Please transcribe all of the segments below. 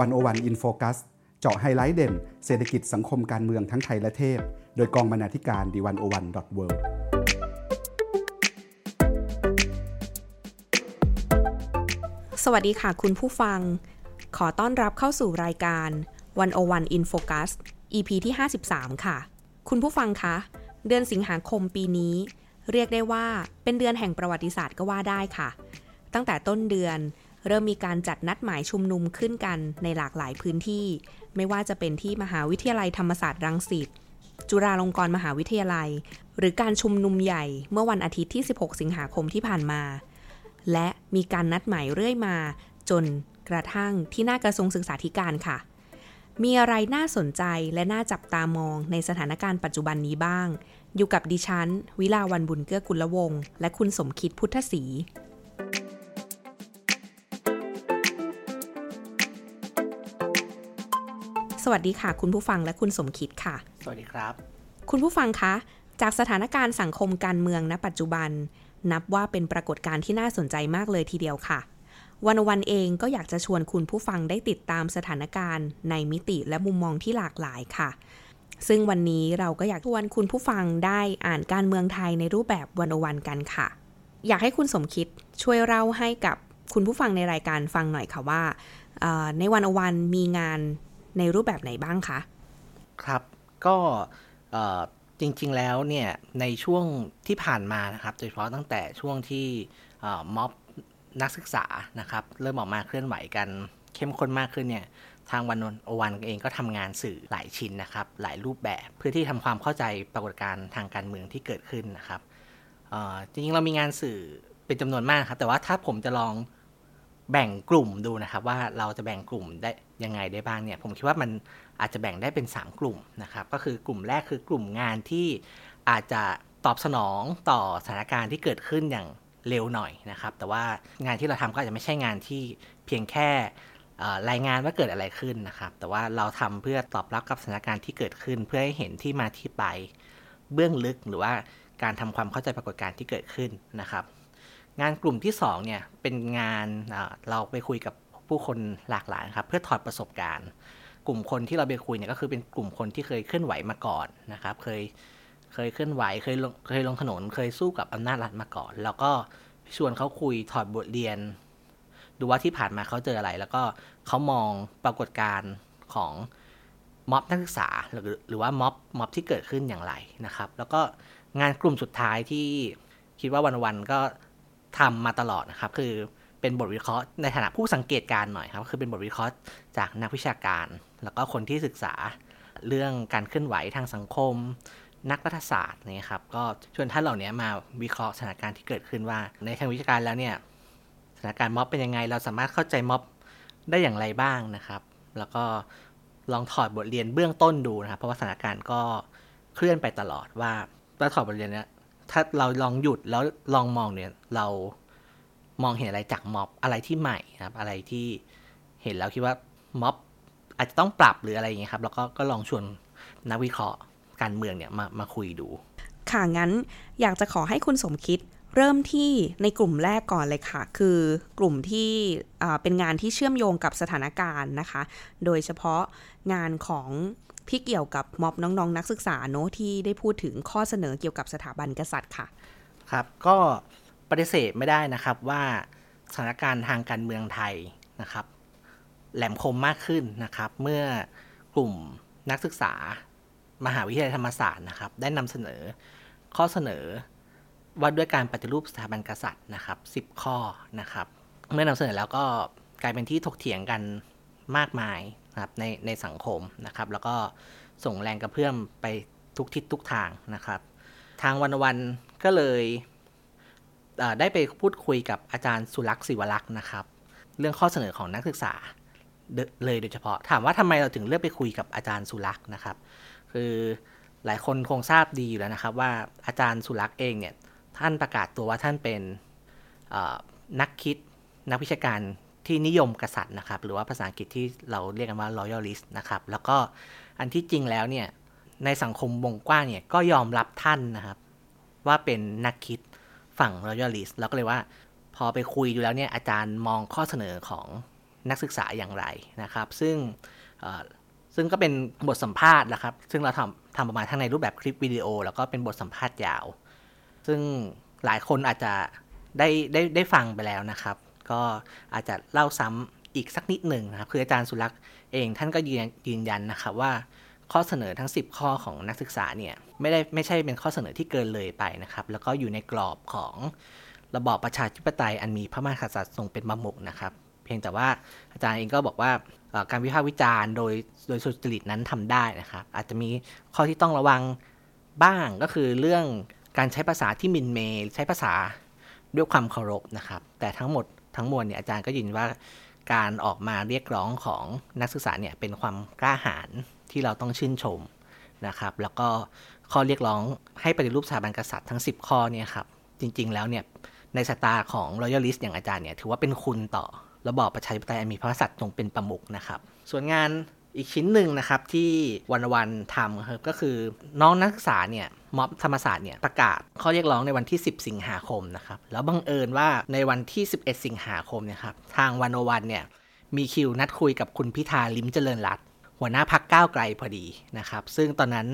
One O One In Focus เจาะไฮไลท์เด่น เศรษฐกิจสังคมการเมืองทั้งไทยและเทศ โดยกองบรรณาธิการ The One O One dot Worldสวัสดีค่ะคุณผู้ฟัง ขอต้อนรับเข้าสู่รายการ101 In Focus EP ที่ 53 ค่ะ คุณผู้ฟังคะ เดือนสิงหาคมปีนี้ เรียกได้ว่าเป็นเดือนแห่งประวัติศาสตร์ก็ว่าได้ค่ะ ตั้งแต่ต้นเดือน เริ่มมีการจัดนัดหมายชุมนุมขึ้นกันในหลากหลายพื้นที่ ไม่ว่าจะเป็นที่มหาวิทยาลัยธรรมศาสตร์รังสิตจุฬาลงกรณ์มหาวิทยาลัย หรือการชุมนุมใหญ่เมื่อวันอาทิตย์ที่ 16 สิงหาคมที่ผ่านมา และมีการนัดหมายเรื่อยมา จนกระทั่งที่หน้ากระทรวงศึกษาธิการค่ะ มีอะไรน่าสนใจและน่าจับตามองในสถานการณ์ปัจจุบันนี้บ้าง อยู่กับดิฉัน วิลาวันบุญเกื้อกุลวง และคุณสมคิดพุทธศรี สวัสดีค่ะ คุณผู้ฟังและคุณสมคิดค่ะ สวัสดีครับ คุณผู้ฟังคะ จากสถานการณ์สังคมการเมืองณ ปัจจุบัน นับว่าเป็นปรากฏการณ์ที่น่าสนใจมากเลยทีเดียวค่ะ วันวันเองก็อยากจะชวนคุณผู้ฟังได้ติดตามสถานการณ์ ในมิติและมุมมองที่หลากหลายค่ะ ซึ่งวันนี้เราก็อยากชวนคุณผู้ฟังได้อ่านการเมืองไทยในรูปแบบวันวันกันค่ะ อยากให้คุณสมคิดช่วยเล่าให้กับคุณผู้ฟังในรายการฟังหน่อยค่ะว่าในวันวันมีงาน ในรูปแบบไหนบ้างคะ ครับก็จริงๆแล้วเนี่ยในช่วงที่ผ่านมานะครับ โดยเฉพาะตั้งแต่ช่วงที่ม็อบนักศึกษานะครับ เริ่มออกมาเคลื่อนไหวกันเข้มข้นมากขึ้นเนี่ยทางวันโอวันเองก็ทำงานสื่อหลายชิ้นนะครับ หลายรูปแบบเพื่อที่ทำความเข้าใจปรากฏการณ์ทางการเมืองที่เกิดขึ้นนะครับจริงๆเรามีงานสื่อเป็นจำนวนมากครับ แต่ว่าถ้าผมจะลอง แบ่งกลุ่มดูนะครับว่าเราจะแบ่งกลุ่มได้ยังไงได้บ้างเนี่ยผมคิดว่ามันอาจจะแบ่งได้เป็น 3 กลุ่มนะครับก็คือกลุ่มแรกคือกลุ่มงานที่อาจจะตอบสนองต่อสถานการณ์ที่เกิดขึ้นอย่างเร็วหน่อยนะครับแต่ว่างานที่เราทำก็อาจจะไม่ใช่งานที่เพียงแค่รายงานว่าเกิดอะไรขึ้นนะครับแต่ว่าเราทำเพื่อตอบรับกับสถานการณ์ที่เกิดขึ้น เพื่อให้เห็นที่มาที่ไปเบื้องลึกหรือว่าการทำความเข้าใจปรากฏการณ์ที่เกิดขึ้นนะครับ งานกลุ่มที่2เนี่ยเป็นงานเราไปคุยกับผู้คนหลากหลายครับเพื่อถอดประสบการณ์ กลุ่มคนที่เราไปคุยเนี่ยก็คือเป็นกลุ่มคนที่เคยเคลื่อนไหวมาก่อนนะครับเคยเคยเคลื่อนไหวเคยลงเคยลงถนนเคยสู้กับอำนาจรัฐมาก่อน แล้วก็ชวนเขาคุยถอดบทเรียน ดูว่าที่ผ่านมาเขาเจออะไร แล้วก็เขามองปรากฏการณ์ของม็อบนักศึกษาหรือหรือว่าม็อบม็อบที่เกิดขึ้นอย่างไรนะครับ แล้วก็งานกลุ่มสุดท้ายที่คิดว่าวันๆก็ ทำมาตลอดนะครับ คือเป็นบทวิเคราะห์ในฐานะผู้สังเกตการหน่อยครับ คือเป็นบทวิเคราะห์จากนักวิชาการ แล้วก็คนที่ศึกษาเรื่องการเคลื่อนไหวทางสังคม นักรัฐศาสตร์นี่ครับ ก็ชวนท่านเหล่านี้มาวิเคราะห์สถานการณ์ที่เกิดขึ้นว่า ในทางวิชาการแล้วเนี่ยสถานการณ์ม็อบเป็นยังไง เราสามารถเข้าใจม็อบได้อย่างไรบ้างนะครับ แล้วก็ลองถอดบทเรียนเบื้องต้นดูนะครับ เพราะว่าสถานการณ์ก็เคลื่อนไปตลอดว่าถ้าถอดบทเรียนเนี้ย ถ้าเราลองหยุดแล้วลองมองเนี่ย เรามองเห็นอะไรจากม็อบอะไรที่ใหม่ครับ อะไรที่เห็นแล้วคิดว่าม็อบอาจจะต้องปรับหรืออะไรอย่างเงี้ยครับ แล้วก็ก็ลองชวนนักวิเคราะห์การเมืองเนี่ยมามาคุยดู ค่ะงั้นอยากจะขอให้คุณสมคิดเริ่มที่ในกลุ่มแรกก่อนเลยค่ะ คือกลุ่มที่เป็นงานที่เชื่อมโยงกับสถานการณ์นะคะ โดยเฉพาะงานของ ที่เกี่ยวกับม็อบน้องๆนนักศึกษาโน้ที่ได้พูดถึงข้อเสนอเกี่ยวกับสถาบันกษัตริย์ค่ะ ครับ ก็ปฏิเสธไม่ได้นะครับว่าสถานการณ์ทางการเมืองไทยนะครับ แหลมคมมากขึ้นนะครับ เมื่อกลุ่มนักศึกษา มหาวิทยาลัยธรรมศาสตร์นะครับ ได้นำเสนอข้อเสนอว่าด้วยการปฏิรูปสถาบันกษัตริย์นะครับ 10 ข้อนะครับ เมื่อนำเสนอแล้วก็กลายเป็นที่ถกเถียงกันมากมาย นะครับในในสังคมนะครับ แล้วก็ส่งแรงกระเพื่อมไปทุกทิศทุกทางนะครับ ทางวันวันก็เลยได้ไปพูดคุยกับอาจารย์สุรักษ์ศิวรักษ์นะครับ เรื่องข้อเสนอของนักศึกษาเลยโดยเฉพาะถามว่าทำไมเราถึงเลือกไปคุยกับอาจารย์สุรักษ์นะครับ คือหลายคนคงทราบดีอยู่แล้วนะครับว่าอาจารย์สุรักษ์เองเนี่ยท่านประกาศตัวว่าท่านเป็นนักคิดนักวิชาการ ที่นิยมกษัตริย์นะครับ หรือว่าภาษาอังกฤษที่เราเรียกกันว่า loyalist นะครับ แล้วก็อันที่จริงแล้วเนี่ย ในสังคมวงกว้างเนี่ย ก็ยอมรับท่านนะครับ ว่าเป็นนักคิดฝั่ง loyalist แล้วก็เลยว่า พอไปคุยดูแล้วเนี่ย อาจารย์มองข้อเสนอของนักศึกษาอย่างไรนะครับ ซึ่งซึ่งก็เป็นบทสัมภาษณ์นะครับ ซึ่งเราทำทำประมาณทั้งในรูปแบบคลิปวิดีโอ แล้วก็เป็นบทสัมภาษณ์ยาว ซึ่งหลายคนอาจจะได้ได้ได้ฟังไปแล้วนะครับ ก็อาจจะเล่าซ้ำอีกสักนิดหนึ่งนะครับคืออาจารย์สุรักษ์เองท่านก็ยืนยันนะครับว่าข้อเสนอทั้ง 10 ข้อของนักศึกษาเนี่ยไม่ได้ไม่ใช่เป็นข้อเสนอที่เกินเลยไปนะครับ แล้วก็อยู่ในกรอบของระบอบประชาธิปไตยอันมีพระมหากษัตริย์ทรงเป็นประมุขนะครับ เพียงแต่ว่าอาจารย์เองก็บอกว่าการวิพากษ์วิจารณ์โดยโดยสุจริตนั้นทำได้นะครับ อาจจะมีข้อที่ต้องระวังบ้างก็คือเรื่องการใช้ภาษาที่มินเมย์ใช้ภาษาด้วยความเคารพนะครับ แต่ทั้งหมด ทั้งมวลเนี่ยอาจารย์ก็ยืนว่าการออกมาเรียกร้องของนักศึกษาเนี่ยเป็นความกล้าหาญที่เราต้องชื่นชมนะครับ แล้วก็ข้อเรียกร้องให้ปฏิรูปสถาบันกษัตริย์ทั้ง 10 ข้อเนี่ยครับจริง ๆ แล้วเนี่ยในสตาของ Royalist อย่างอาจารย์เนี่ยถือว่าเป็นคุณต่อระบอบประชาธิปไตยมีพระกษัตริย์ทรงเป็นประมุขนะครับ ส่วนงานอีกชิ้นหนึ่งนะครับที่วันวันทำครับก็คือน้องนักศึกษาเนี่ย ม็อบธรรมศาสตร์เนี่ยประกาศข้อเรียกร้องในวันที่ 10 สิงหาคมนะครับ แล้วบังเอิญว่าในวันที่ 11 สิงหาคมเนี่ยครับทางวันอวันเนี่ยมีคิวนัดคุยกับคุณพิธาลิมเจริญรัตหัวหน้าพักก้าวไกลพอดีนะครับ ซึ่งตอนนั้น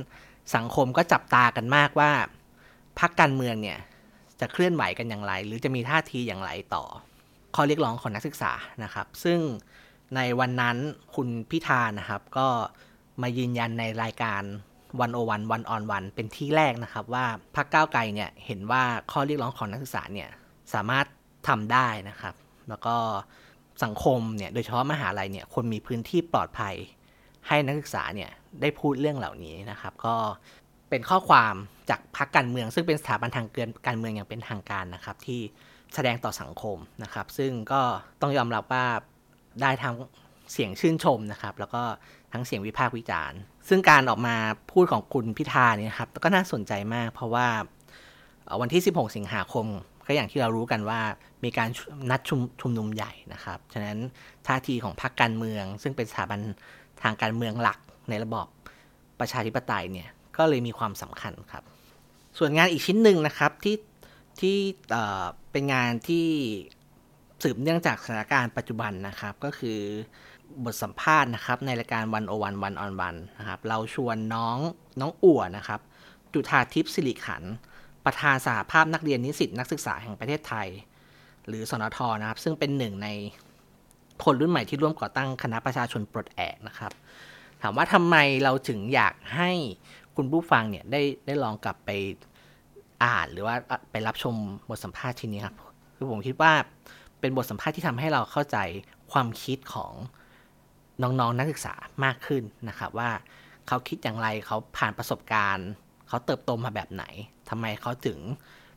สังคมก็จับตากันมากว่าพักการเมืองเนี่ยจะเคลื่อนไหวกันอย่างไร หรือจะมีท่าทีอย่างไรต่อ ข้อเรียกร้องของนักศึกษานะครับ ซึ่งในวันนั้นคุณพิธานะครับก็มายืนยันในรายการ วันโอวันวันออนวันเป็นที่แรกนะครับ ว่าพรรคก้าวไกลเนี่ยเห็นว่าข้อเรียกร้องของนักศึกษาเนี่ยสามารถทำได้นะครับ แล้วก็สังคมเนี่ยโดยเฉพาะมหาลัยเนี่ยควรมีพื้นที่ปลอดภัย ให้นักศึกษาเนี่ยได้พูดเรื่องเหล่านี้นะครับ ก็เป็นข้อความจากพรรคการเมือง ซึ่งเป็นสถาบันทางเกินการเมืองอย่างเป็นทางการนะครับ ที่แสดงต่อสังคมนะครับ ซึ่งก็ต้องยอมรับว่าได้ทั้งเสียงชื่นชมนะครับ แล้วก็ ทั้งเสียงวิพากษ์วิจารณ์ ซึ่งการออกมาพูดของคุณพิธาเนี่ยครับก็น่าสนใจมาก เพราะว่าวันที่ 16 สิงหาคม ก็อย่างที่เรารู้กันว่ามีการนัดชุมชุมนุมใหญ่นะครับ ฉะนั้นท่าทีของพรรคการเมือง ซึ่งเป็นสถาบันทางการเมืองหลักในระบอบประชาธิปไตยเนี่ยก็เลยมีความสำคัญครับ ส่วนงานอีกชิ้นหนึ่งนะครับที่ที่เป็นงานที่สืบเนื่องจากสถานการณ์ปัจจุบันนะครับ ก็คือ บทสัมภาษณ์นะครับในรายการวันโอวันวันออนวันนะครับเราชวนน้องน้องอั่วนะครับจุธาทิพย์สิริขัน ประธานสหภาพนักเรียนนิสิตนักศึกษาแห่งประเทศไทย หรือสนทนะครับ ซึ่งเป็นหนึ่งในคนรุ่นใหม่ที่ร่วมก่อตั้งคณะประชาชนปลดแอกนะครับ ถามว่าทำไมเราถึงอยากให้คุณผู้ฟังเนี่ยได้ได้ลองกลับไปอ่านหรือว่าไปรับชมบทสัมภาษณ์ชิ้นนี้ครับคือผมคิดว่าเป็นบทสัมภาษณ์ที่ทำให้เราเข้าใจความคิดของ น้องๆนนักศึกษามากขึ้นนะครับว่าเขาคิดอย่างไรเขาผ่านประสบการณ์ เขาเติบโตมาแบบไหนทำไมเขาถึง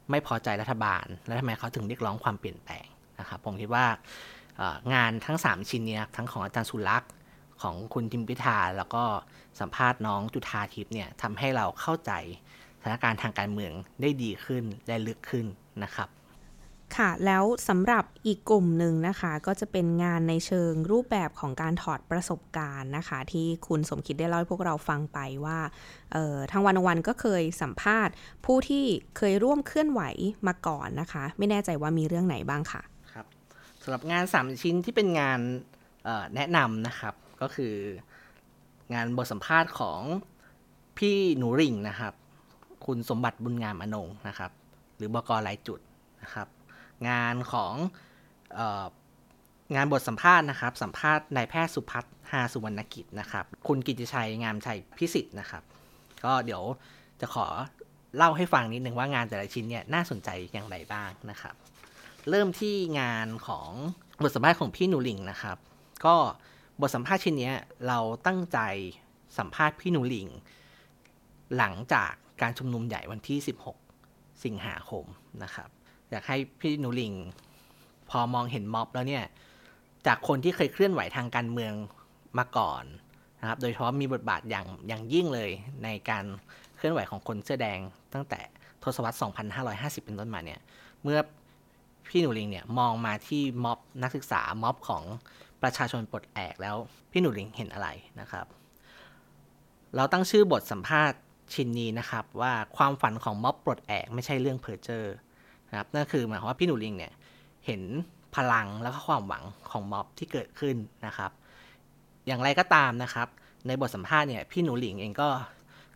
ไม่พอใจรัฐบาล และทำไมเขาถึงเรียกร้องความเปลี่ยนแปลงนะครับผมคิดว่างานทั้ง 3 ชิ้นนี้ทั้งของอาจารย์สุรักษ์ของคุณทิมพิธาแล้วก็สัมภาษณ์น้องจุธาทิพย์เนี่ยทำให้เราเข้าใจสถานการณ์ทางการเมืองได้ดีขึ้นได้ลึกขึ้นนะครับ ค่ะ แล้วสำหรับอีกกลุ่มหนึ่งนะคะ ก็จะเป็นงานในเชิงรูปแบบของการถอดประสบการณ์นะคะ ที่คุณสมคิดได้เล่าให้พวกเราฟังไปว่าทางวันวันก็เคยสัมภาษณ์ ผู้ที่เคยร่วมเคลื่อนไหวมาก่อนนะคะ ไม่แน่ใจว่ามีเรื่องไหนบ้างค่ะครับสำหรับงานสามชิ้นที่เป็นงานแนะนำนะครับ ก็คืองานบทสัมภาษณ์ของพี่หนูริ่งนะครับ คุณสมบัติบุญงามอนงนะครับ หรือบกรายจุดนะครับ งานของงานบทสัมภาษณ์นะครับ สัมภาษณ์นายแพทย์สุพัฒน์หาสุวรรณกิจนะครับ คุณกิติชัยงามชัยพิสิทธิ์นะครับ ก็เดี๋ยวจะขอเล่าให้ฟังนิดนึงว่างานแต่ละชิ้นเนี่ยน่าสนใจอย่างไรบ้างนะครับ เริ่มที่งานของบทสัมภาษณ์ของพี่หนูลิงนะครับ ก็บทสัมภาษณ์ชิ้นนี้เราตั้งใจสัมภาษณ์พี่หนูลิง หลังจากการชุมนุมใหญ่วันที่ 16 สิงหาคมนะครับ อยากให้พี่หนูลิง พอมองเห็นม็อบแล้วเนี่ย จากคนที่เคยเคลื่อนไหวทางการเมืองมาก่อนนะครับ โดยเฉพาะมีบทบาทอย่างอย่างยิ่งเลยในการเคลื่อนไหวของคนเสื้อแดง ตั้งแต่ทศวรรษ 2550 เป็นต้นมาเนี่ย เมื่อพี่หนูลิงเนี่ยมองมาที่ม็อบนักศึกษาม็อบของประชาชนปลดแอกแล้ว พี่หนูลิงเห็นอะไรนะครับ เราตั้งชื่อบทสัมภาษณ์ชิ้นนี้นะครับ ว่าความฝันของม็อบปลดแอกไม่ใช่เรื่องเพอเจอร์ นะครับนั่นคือหมายความว่าพี่หนูลิงเนี่ยเห็นพลังแล้วก็ความหวังของม็อบที่เกิดขึ้นนะครับ อย่างไรก็ตามนะครับ ในบทสัมภาษณ์เนี่ยพี่หนูหลิงเองก็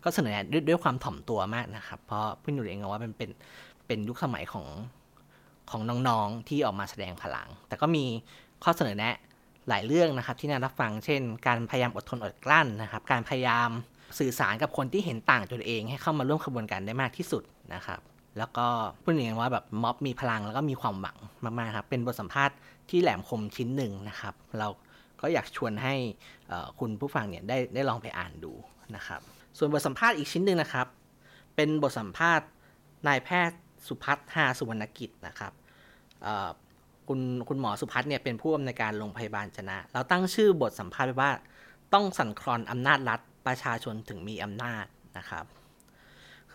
ก็เสนอแนะด้วยด้วยความถ่อมตัวมากนะครับ เพราะพี่หนูหลิงมองว่ามันเป็นเป็นยุคสมัยของของน้องๆที่ออกมาแสดงพลัง แต่ก็มีข้อเสนอแนะหลายเรื่องนะครับที่น่ารับฟัง เช่น การพยายามอดทนอดกลั้นนะครับ การพยายามสื่อสารกับคนที่เห็นต่างตัวเอง ให้เข้ามาร่วมขบวนการได้มากที่สุดนะครับ แล้วก็พูดอย่างว่าแบบม็อบมีพลังแล้วก็มีความหวังมากๆครับเป็นบทสัมภาษณ์ที่แหลมคมชิ้นหนึ่งนะครับ เราก็อยากชวนให้คุณผู้ฟังเนี่ยได้ได้ลองไปอ่านดูนะครับ ส่วนบทสัมภาษณ์อีกชิ้นหนึ่งนะครับ เป็นบทสัมภาษณ์นายแพทย์สุพัฒน์หาสุวรรณกิจนะครับคุณคุณหมอสุพัฒน์เนี่ยเป็นผู้อำนวยการโรงพยาบาลชนะ เราตั้งชื่อบทสัมภาษณ์ไว้ว่า ต้องสั่นคลอนอำนาจรัฐประชาชนถึงมีอำนาจนะครับ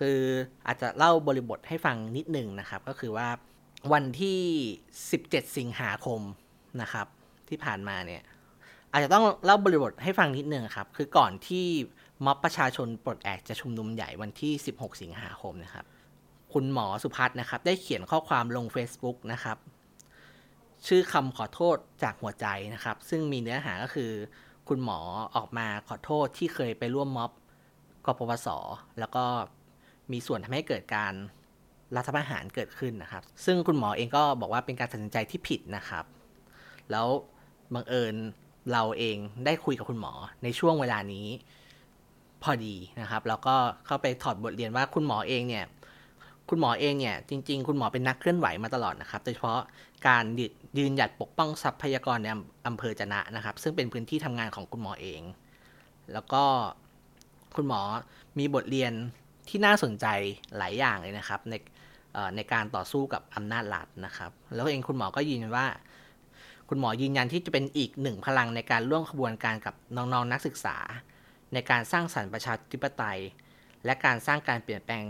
คืออาจจะเล่าบริบทให้ฟังนิดหนึ่งนะครับ ก็คือว่าวันที่ 17 สิงหาคมนะครับ ที่ผ่านมาเนี่ยอาจจะต้องเล่าบริบทให้ฟังนิดหนึ่งครับ คือก่อนที่ม็อบประชาชนปลดแอกจะชุมนุมใหญ่วันที่ 16 สิงหาคมนะครับ คุณหมอสุพัฒน์นะครับ ได้เขียนข้อความลง Facebook นะครับ ชื่อคำขอโทษจากหัวใจนะครับ ซึ่งมีเนื้อหาก็คือ คุณหมอออกมาขอโทษที่เคยไปร่วมม็อบกปปสแล้วก็ มีส่วนทำให้เกิดการรัฐประหารเกิดขึ้นนะครับ ซึ่งคุณหมอเองก็บอกว่าเป็นการตัดสินใจที่ผิดนะครับ แล้วบังเอิญเราเองได้คุยกับคุณหมอในช่วงเวลานี้พอดีนะครับ แล้วก็เข้าไปถอดบทเรียนว่าคุณหมอเองเนี่ย คุณหมอเองเนี่ย จริง ๆ คุณหมอเป็นนักเคลื่อนไหวมาตลอดนะครับ โดยเฉพาะการยืนหยัดปกป้องทรัพยากรในอำเภอจะนะนะครับ ซึ่งเป็นพื้นที่ทำงานของคุณหมอเอง แล้วก็คุณหมอมีบทเรียน ที่น่าสนใจหลายอย่างเลยนะครับ ในในการต่อสู้กับอำนาจรัฐนะครับ แล้วเองคุณหมอก็ยืนยันว่า คุณหมอยืนยันที่จะเป็นอีกหนึ่งพลังในการร่วมขบวนการกับน้องๆนนักศึกษา ในการสร้างสรรค์ประชาธิปไตย และการสร้างการเปลี่ยนแปลง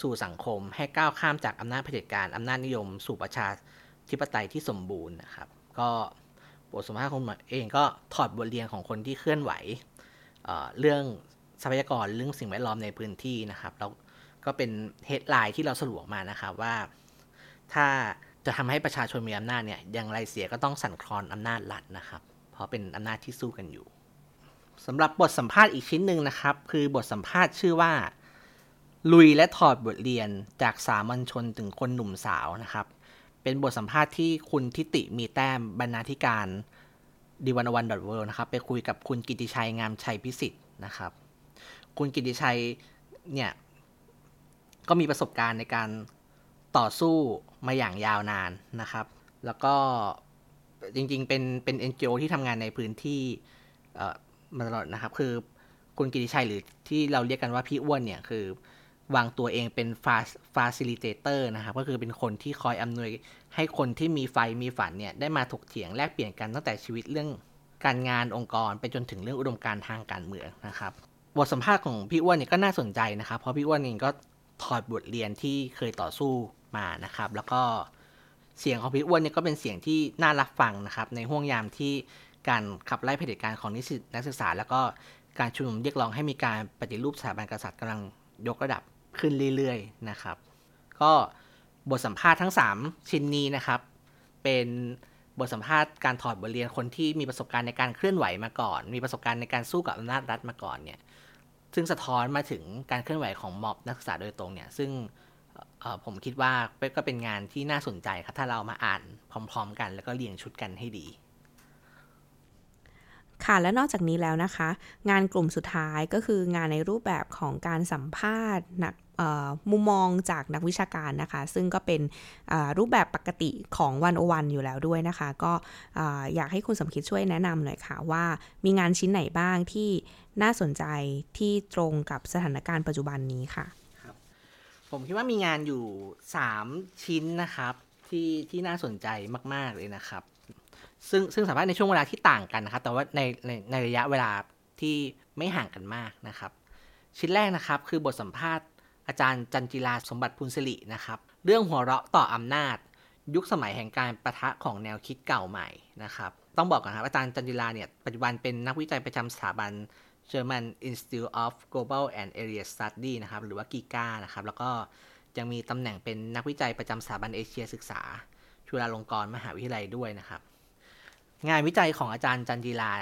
สู่สังคม ให้ก้าวข้ามจากอำนาจเผด็จการอำนาจนิยม สู่ประชาธิปไตยที่สมบูรณ์นะครับ ก็บทสมภาษณ์ของเองก็ถอดบทเรียนของคนที่เคลื่อนไหวเเรื่อง ทรัพยากรเรื่องสิ่งแวดล้อมในพื้นที่นะครับแล้วก็เป็นเฮดไลน์ที่เราสรุปออกมานะครับว่า ถ้าจะทำให้ประชาชนมีอำนาจเนี่ยอย่างไรเสียก็ต้องสั่นคลอนอำนาจรัฐนะครับ เพราะเป็นอำนาจที่สู้กันอยู่สำหรับบทสัมภาษณ์อีกชิ้นหนึ่งนะครับ คือบทสัมภาษณ์ชื่อว่า ลุยและถอดบทเรียนจากสามัญชนถึงคนหนุ่มสาวนะครับ เป็นบทสัมภาษณ์ที่คุณทิติมีแต้มบรรณาธิการดีวันวันดอทเวินะครับไปคุยกับคุณกิติชัยงามชัยพิสิทธิ์นะครับ คุณกิติชัยเนี่ย ก็มีประสบการณ์ในการต่อสู้มาอย่างยาวนานนะครับ แล้วก็จริงๆ เป็นเป็น NGO ที่ทำงานในพื้นที่มาตลอดนะครับ คือคุณกิตติชัยหรือที่เราเรียกกันว่าพี่อ้วนเนี่ย คือวางตัวเองเป็น facilitator นะครับ ก็คือเป็นคนที่คอยอำนวยให้คนที่มีไฟมีฝันเนี่ย ได้มาถกเถียงแลกเปลี่ยนกันตั้งแต่ชีวิตเรื่องการงานองค์กรไปจนถึงเรื่องอุดมการณ์ทางการเมืองนะครับ บทสัมภาษณ์ของพี่อ้วนเนี่ยก็น่าสนใจนะครับ เพราะพี่อ้วนเองก็ถอดบทเรียนที่เคยต่อสู้มานะครับ แล้วก็เสียงของพี่อ้วนเนี่ยก็เป็นเสียงที่น่ารับฟังนะครับ ในห่วงยามที่การขับไล่เผด็จการของนิสิตนักศึกษา แล้วก็การชุมนุมเรียกร้องให้มีการปฏิรูปสถาบันกษัตริย์กำลังยกระดับขึ้นเรื่อยๆนะครับ ก็บทสัมภาษณ์ทั้ง 3 ชิ้นนี้นะครับ เป็นบทสัมภาษณ์การถอดบทเรียนคนที่มีประสบการณ์ในการเคลื่อนไหวมาก่อน มีประสบการณ์ในการสู้กับอำนาจรัฐมาก่อนเนี่ย ซึ่งสะท้อนมาถึงการเคลื่อนไหวของม็อบนักศึกษาโดยตรงเนี่ย ซึ่งผมคิดว่าก็เป็นงานที่น่าสนใจครับ ถ้าเรามาอ่านพร้อม ๆ กัน แล้วก็เรียงชุดกันให้ดี ค่ะและนอกจากนี้แล้วนะคะ งานกลุ่มสุดท้ายก็คืองานในรูปแบบของการสัมภาษณ์นักมุมมองจากนักวิชาการนะคะ ซึ่งก็เป็นรูปแบบปกติของวันโอวันอยู่แล้วด้วยนะคะ ก็อยากให้คุณสมคิดช่วยแนะนำหน่อยค่ะว่ามีงานชิ้นไหนบ้างที่ น่าสนใจที่ตรงกับสถานการณ์ปัจจุบันนี้ค่ะครับ ผมคิดว่ามีงานอยู่ 3 ชิ้นนะครับที่ที่น่าสนใจมาก ๆ เลยนะครับ ซึ่งซึ่งสามารถในช่วงเวลาที่ต่างกันนะครับ แต่ว่าในในในระยะเวลาที่ไม่ห่างกันมากนะครับ ชิ้นแรกนะครับคือบทสัมภาษณ์อาจารย์จันจิลาสมบัติพุนสิรินะครับ เรื่องหัวเราะต่ออำนาจ ยุคสมัยแห่งการประทะของแนวคิดเก่าใหม่นะครับ ต้องบอกก่อนครับอาจารย์จันจิลาเนี่ยปัจจุบันเป็นนักวิจัยประจำสถาบัน German Institute of Global and Area Study นะครับ หรือว่ากีกานะครับ แล้วก็ยังมีตำแหน่งเป็นนักวิจัยประจำสถาบันเอเชียศึกษา จุฬาลงกรณ์มหาวิทยาลัยด้วยนะครับ งานวิจัยของอาจารย์จันจีลา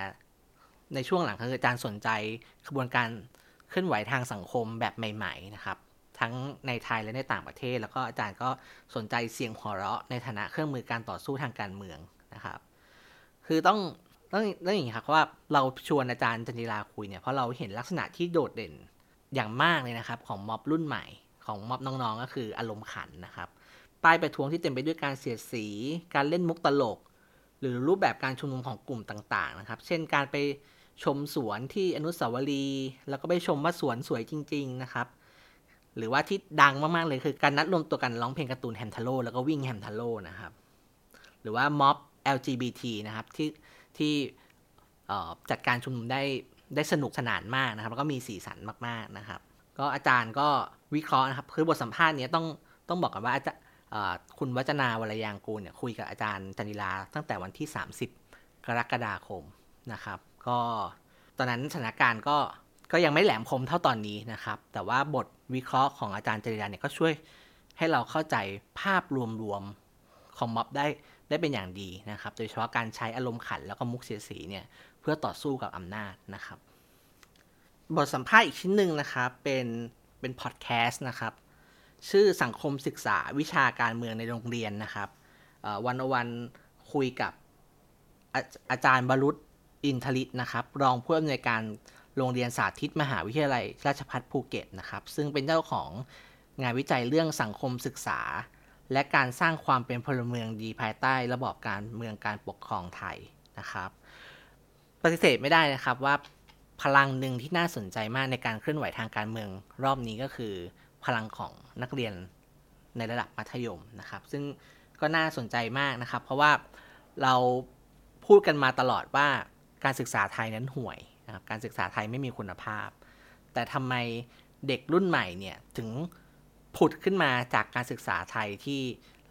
ในช่วงหลังคืออาจารย์สนใจกระบวนการเคลื่อนไหวทางสังคมแบบใหม่ ๆ นะครับ ทั้งในไทยและในต่างประเทศ แล้วก็อาจารย์ก็สนใจเสียงหัวเราะในฐานะเครื่องมือการต่อสู้ทางการเมืองนะครับ คือต้อง ต้องต้องอย่างนี้ครับว่าเราชวนอาจารย์จันจีลาคุยเนี่ยเพราะเราเห็นลักษณะที่โดดเด่นอย่างมากเลยนะครับ ของม็อบรุ่นใหม่ของม็อบน้องๆก็คืออารมณ์ขันนะครับป้ายประท้วงที่เต็มไปด้วยการเสียดสี การเล่นมุกตลก หรือรูปแบบการชุมนุมของกลุ่มต่างๆนะครับ เช่นการไปชมสวนที่อนุสาวรีย์แล้วก็ไปชมว่าสวนสวยจริง ๆนะครับ หรือว่าที่ดังมากๆเลยคือการนัดรวมตัวกันร้องเพลงการ์ตูนแฮมทาโร่แล้วก็วิ่งแฮมทาโร่นะครับ หรือว่าม็อบ LGBT นะครับที่ ที่จัดการชุมนุมได้ได้สนุกสนานมากนะครับ แล้วก็มีสีสันมากๆนะครับ ก็อาจารย์ก็วิเคราะห์นะครับคือบทสัมภาษณ์นี้ต้องต้องบอกกันว่าอาจารย์คุณวัจนาวรยางกูลเนี่ยคุยกับอาจารย์จันดิลาตั้งแต่วันที่ 30 กรกฎาคมนะครับ ก็ตอนนั้นสถานการณ์ก็ก็ยังไม่แหลมคมเท่าตอนนี้นะครับ แต่ว่าบทวิเคราะห์ของอาจารย์จันดิลาเนี่ยก็ช่วยให้เราเข้าใจภาพรวมๆของม็อบได้ ได้เป็นอย่างดีนะครับ โดยเฉพาะการใช้อารมณ์ขันแล้วก็มุกเสียสีเนี่ยเพื่อต่อสู้กับอำนาจนะครับ บทสัมภาษณ์อีกชิ้นหนึ่งนะครับเป็นเป็นพอดแคสต์นะครับชื่อสังคมศึกษาวิชาการเมืองในโรงเรียนนะครับวันวันคุยกับอาอาจารย์บรุษอินทริตนะครับ รองผู้อำนวยการโรงเรียนสาธิตมหาวิทยาลัยราชภัฏภูเก็ตนะครับ ซึ่งเป็นเจ้าของงานวิจัยเรื่องสังคมศึกษา และการสร้างความเป็นพลเมืองดีภายใต้ระบอบการเมืองการปกครองไทยนะครับ ปฏิเสธไม่ได้นะครับว่าพลังหนึ่งที่น่าสนใจมากในการเคลื่อนไหวทางการเมืองรอบนี้ก็คือ พลังของนักเรียนในระดับมัธยมนะครับ ซึ่งก็น่าสนใจมากนะครับ เพราะว่าเราพูดกันมาตลอดว่าการศึกษาไทยนั้นห่วยนะครับการศึกษาไทยไม่มีคุณภาพ แต่ทำไมเด็กรุ่นใหม่เนี่ยถึง ผุดขึ้นมาจากการศึกษาไทยที่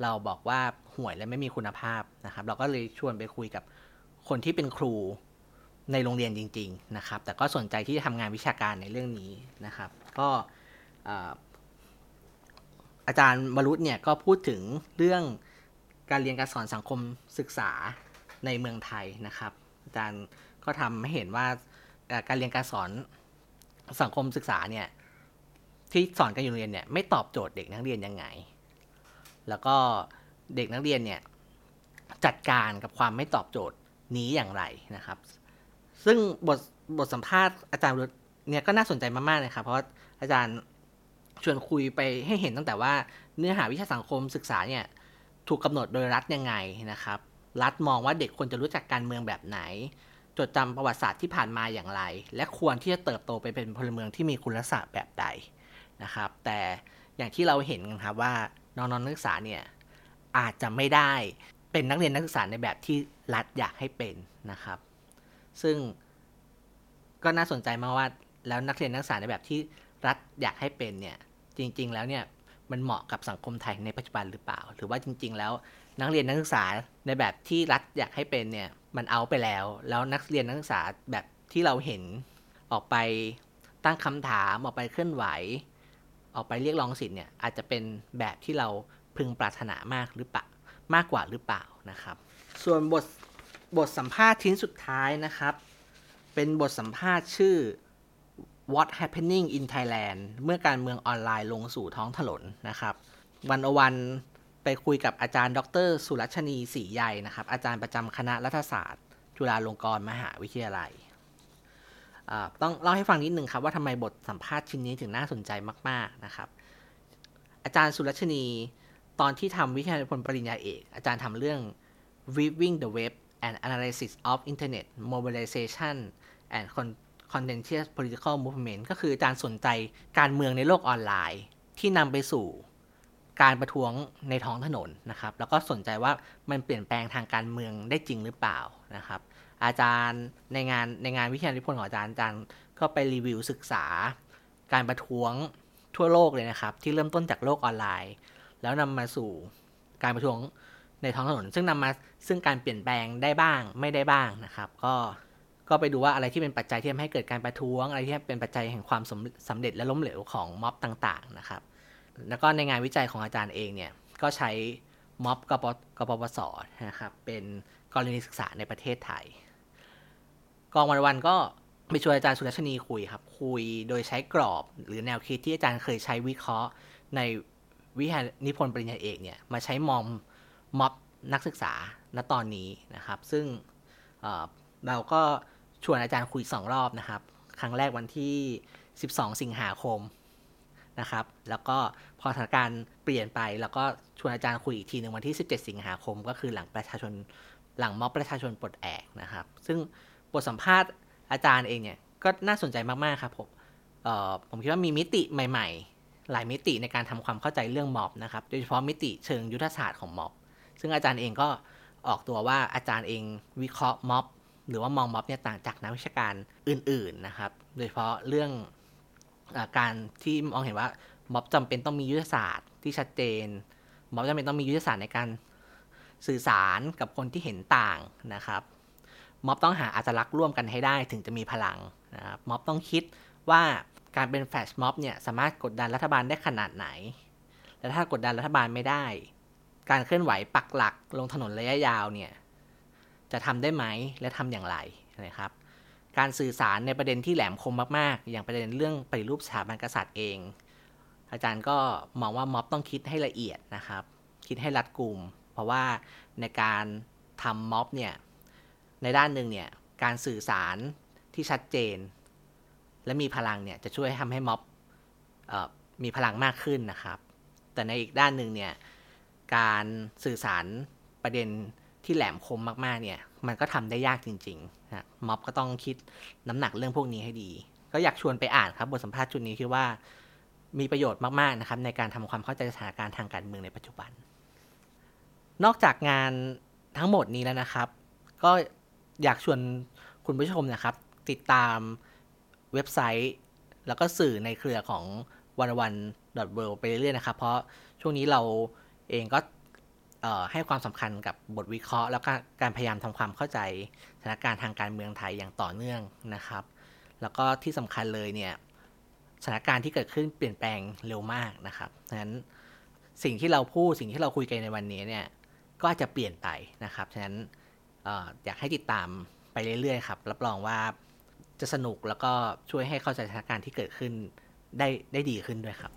เราบอกว่าห่วยและไม่มีคุณภาพนะครับ เราก็เลยชวนไปคุยกับคนที่เป็นครูในโรงเรียนจริง ๆ นะครับ แต่ก็สนใจที่จะทำงานวิชาการในเรื่องนี้นะครับ ก็อาจารย์มรุษเนี่ยก็พูดถึงเรื่องการเรียนการสอนสังคมศึกษาในเมืองไทยนะครับ อาจารย์ก็ทำให้เห็นว่าการเรียนการสอนสังคมศึกษาเนี่ย ที่สอนกันอยู่โรงเรียนเนี่ยไม่ตอบโจทย์เด็กนักเรียนยังไง แล้วก็เด็กนักเรียนเนี่ยจัดการกับความไม่ตอบโจทย์นี้อย่างไรนะครับ ซึ่งบทบทสัมภาษณ์อาจารย์เนี่ยก็น่าสนใจมากๆเลยครับเพราะอาจารย์ชวนคุยไปให้เห็นตั้งแต่ว่าเนื้อหาวิชาสังคมศึกษาเนี่ยถูกกำหนดโดยรัฐยังไงนะครับ รัฐมองว่าเด็กควรจะรู้จักการเมืองแบบไหน จดจำประวัติศาสตร์ที่ผ่านมาอย่างไร และควรที่จะเติบโตไปเป็นพลเมืองที่มีคุณลักษณะแบบใด นะครับ แต่อย่างที่เราเห็นกันครับว่าน้องนักศึกษาเนี่ยอาจจะไม่ได้เป็นนักเรียนนักศึกษาในแบบที่รัฐอยากให้เป็นนะครับ ซึ่งก็น่าสนใจมากว่าแล้วนักเรียนนักศึกษาในแบบที่รัฐอยากให้เป็นเนี่ยจริง ๆ แล้วเนี่ยมันเหมาะกับสังคมไทยในปัจจุบันหรือเปล่า หรือว่าจริง ๆ แล้วนักเรียนนักศึกษาในแบบที่รัฐอยากให้เป็นเนี่ยมันเอาไปแล้ว แล้วนักเรียนนักศึกษาแบบที่เราเห็นออกไปตั้งคำถามออกไปเคลื่อนไหว ออกไปเรียกร้องสิทธิ์เนี่ยอาจจะเป็นแบบที่เราพึงปรารถนามากหรือเปล่ามากกว่าหรือเปล่านะครับ ส่วนบทบทสัมภาษณ์ชิ้นสุดท้ายนะครับ เป็นบทสัมภาษณ์ชื่อ What Happening in Thailand เมื่อการเมืองออนไลน์ลงสู่ท้องถนนนะครับวันอวันไปคุยกับอาจารย์ ดร สุรัชนีศรีใหญ่นะครับ อาจารย์ประจำคณะรัฐศาสตร์ จุฬาลงกรณ์มหาวิทยาลัย ต้องเล่าให้ฟังนิดนึงครับว่าทำไมบทสัมภาษณ์ชิ้นนี้ถึงน่าสนใจมาก ๆนะครับ อาจารย์สุรชนีตอนที่ทำวิทยาผลปริญญาเอก อาจารย์ทำเรื่อง Weaving the Web and Analysis of Internet Mobilization and contentious political movement ก็คือกาจารย์สนใจการเมืองในโลกออนไลน์ ที่นำไปสู่การประท้วงในท้องถนนนะครับ แล้วก็สนใจว่ามันเปลี่ยนแปลงทางการเมืองได้จริงหรือเปล่านะครับอาจารย์ในงานในงานวิทยานิพนธ์ของอาจารย์อาจารย์ก็ไปรีวิวศึกษา การประท้วงทั่วโลกเลยนะครับ ที่เริ่มต้นจากโลกออนไลน์ แล้วนำมาสู่การประท้วงในท้องถนน ซึ่งนำมาซึ่งการเปลี่ยนแปลงได้บ้างไม่ได้บ้างนะครับ ก็ก็ไปดูว่าอะไรที่เป็นปัจจัยที่ทำให้เกิดการประท้วง อะไรที่เป็นปัจจัยแห่งความสำเร็จและล้มเหลวของม็อบต่างๆนะครับ แล้วก็ในงานวิจัยของอาจารย์เองเนี่ยก็ใช้ม็อบกปกปปสนะครับ เป็นกรณีศึกษาในประเทศไทย กองวันวันก็ไปชวนอาจารย์สุรชนีคุยครับ คุยโดยใช้กรอบหรือแนวคิดที่อาจารย์เคยใช้วิเคราะห์ ในวิทยานิพนธ์ปริญญาเอกเนี่ยมาใช้มองม็อบนักศึกษาณตอนนี้นะครับ ซึ่งเราก็ชวนอาจารย์คุยสองรอบนะครับ ครั้งแรกวันที่ 12 สิงหาคมนะครับ แล้วก็พอสถานการณ์เปลี่ยนไป แล้วก็ชวนอาจารย์คุยอีกทีหนึ่งวันที่ 17 สิงหาคม ก็คือหลังประชาชนหลังม็อบประชาชนปลดแอกนะครับ ซึ่ง บทสัมภาษณ์อาจารย์เองเนี่ย ก็น่าสนใจมากๆครับผมผมคิดว่ามีมิติใหม่ ๆ หลายมิติในการทำความเข้าใจเรื่องม็อบนะครับ โดยเฉพาะมิติเชิงยุทธศาสตร์ของม็อบ ซึ่งอาจารย์เองก็ออกตัวว่าอาจารย์เองวิเคราะห์ม็อบ หรือว่ามองม็อบเนี่ยต่างจากนักวิชาการอื่น ๆนะครับ โดยเฉพาะเรื่องอการที่มองเห็นว่าม็อบจำเป็นต้องมียุทธศาสตร์ที่ชัดเจน ม็อบจำเป็นต้องมียุทธศาสตร์ในการสื่อสารกับคนที่เห็นต่างนะครับ ม็อบต้องหาอัตลักษณ์ร่วมกันให้ได้ถึงจะมีพลังนะครับม็อบต้องคิดว่าการเป็นแฟชม็อบเนี่ยสามารถกดดันรัฐบาลได้ขนาดไหน และถ้ากดดันรัฐบาลไม่ได้ การเคลื่อนไหวปักหลักลงถนนระยะยาวเนี่ยจะทำได้ไหมและทำอย่างไรนะครับ การสื่อสารในประเด็นที่แหลมคมมากๆ อย่างประเด็นเรื่องปฏิรูปสถาบันกษัตริย์เอง อาจารย์ก็มองว่าม็อบต้องคิดให้ละเอียดนะครับ คิดให้รัดกุม เพราะว่าในการทำม็อบเนี่ย ในด้านหนึ่งเนี่ยการสื่อสารที่ชัดเจน และมีพลังเนี่ยจะช่วยทำให้ม็อบมีพลังมากขึ้นนะครับ แต่ในอีกด้านหนึ่งเนี่ยการสื่อสารประเด็นที่แหลมคมมากๆเนี่ยมันก็ทำได้ยากจริงๆนะม็อบก็ต้องคิดน้ำหนักเรื่องพวกนี้ให้ดี ก็อยากชวนไปอ่านครับบทสัมภาษณ์ชุดนี้คิดว่ามีประโยชน์มากๆนะครับในการทำความเข้าใจสถานการณ์ทางการเมืองในปัจจุบัน นอกจากงานทั้งหมดนี้แล้วนะครับ ก็ อยากชวนคุณผู้ชมนะครับ ติดตามเว็บไซต์ แล้วก็สื่อในเครือของวันวันดอทเไปเรื่อยๆนะครับ เพราะช่วงนี้เราเองก็ให้ความสำคัญกับบทวิเคราะห์ แล้วก็การพยายามทำความเข้าใจสถานการณ์ทางการเมืองไทยอย่างต่อเนื่องนะครับ แล้วก็ที่สำคัญเลยเนี่ยสถานการณ์ที่เกิดขึ้นเปลี่ยนแปลงเร็วมากนะครับดังนั้นสิ่งที่เราพูดสิ่งที่เราคุยกันในวันนี้เนี่ยก็อาจจะเปลี่ยนไปนะครับฉะนั้น อยากให้ติดตามไปเรื่อยๆครับ รับรองว่าจะสนุกแล้วก็ช่วยให้เข้าใจสถานการณ์ที่เกิดขึ้นได้ได้ดีขึ้นด้วยครับ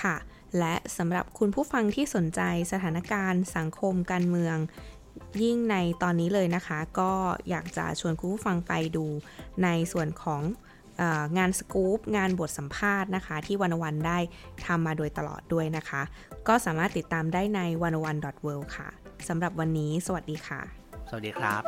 ค่ะ และสำหรับคุณผู้ฟังที่สนใจสถานการณ์สังคมการเมือง ยิ่งในตอนนี้เลยนะคะ ก็อยากจะชวนคุณผู้ฟังไปดูในส่วนของงานสกู๊ปงานบทสัมภาษณ์นะคะ ที่วันวันได้ทำมาโดยตลอดด้วยนะคะ ก็สามารถติดตามได้ในวันวัน world ค่ะสำหรับวันนี้ สวัสดีค่ะ สวัสดีครับ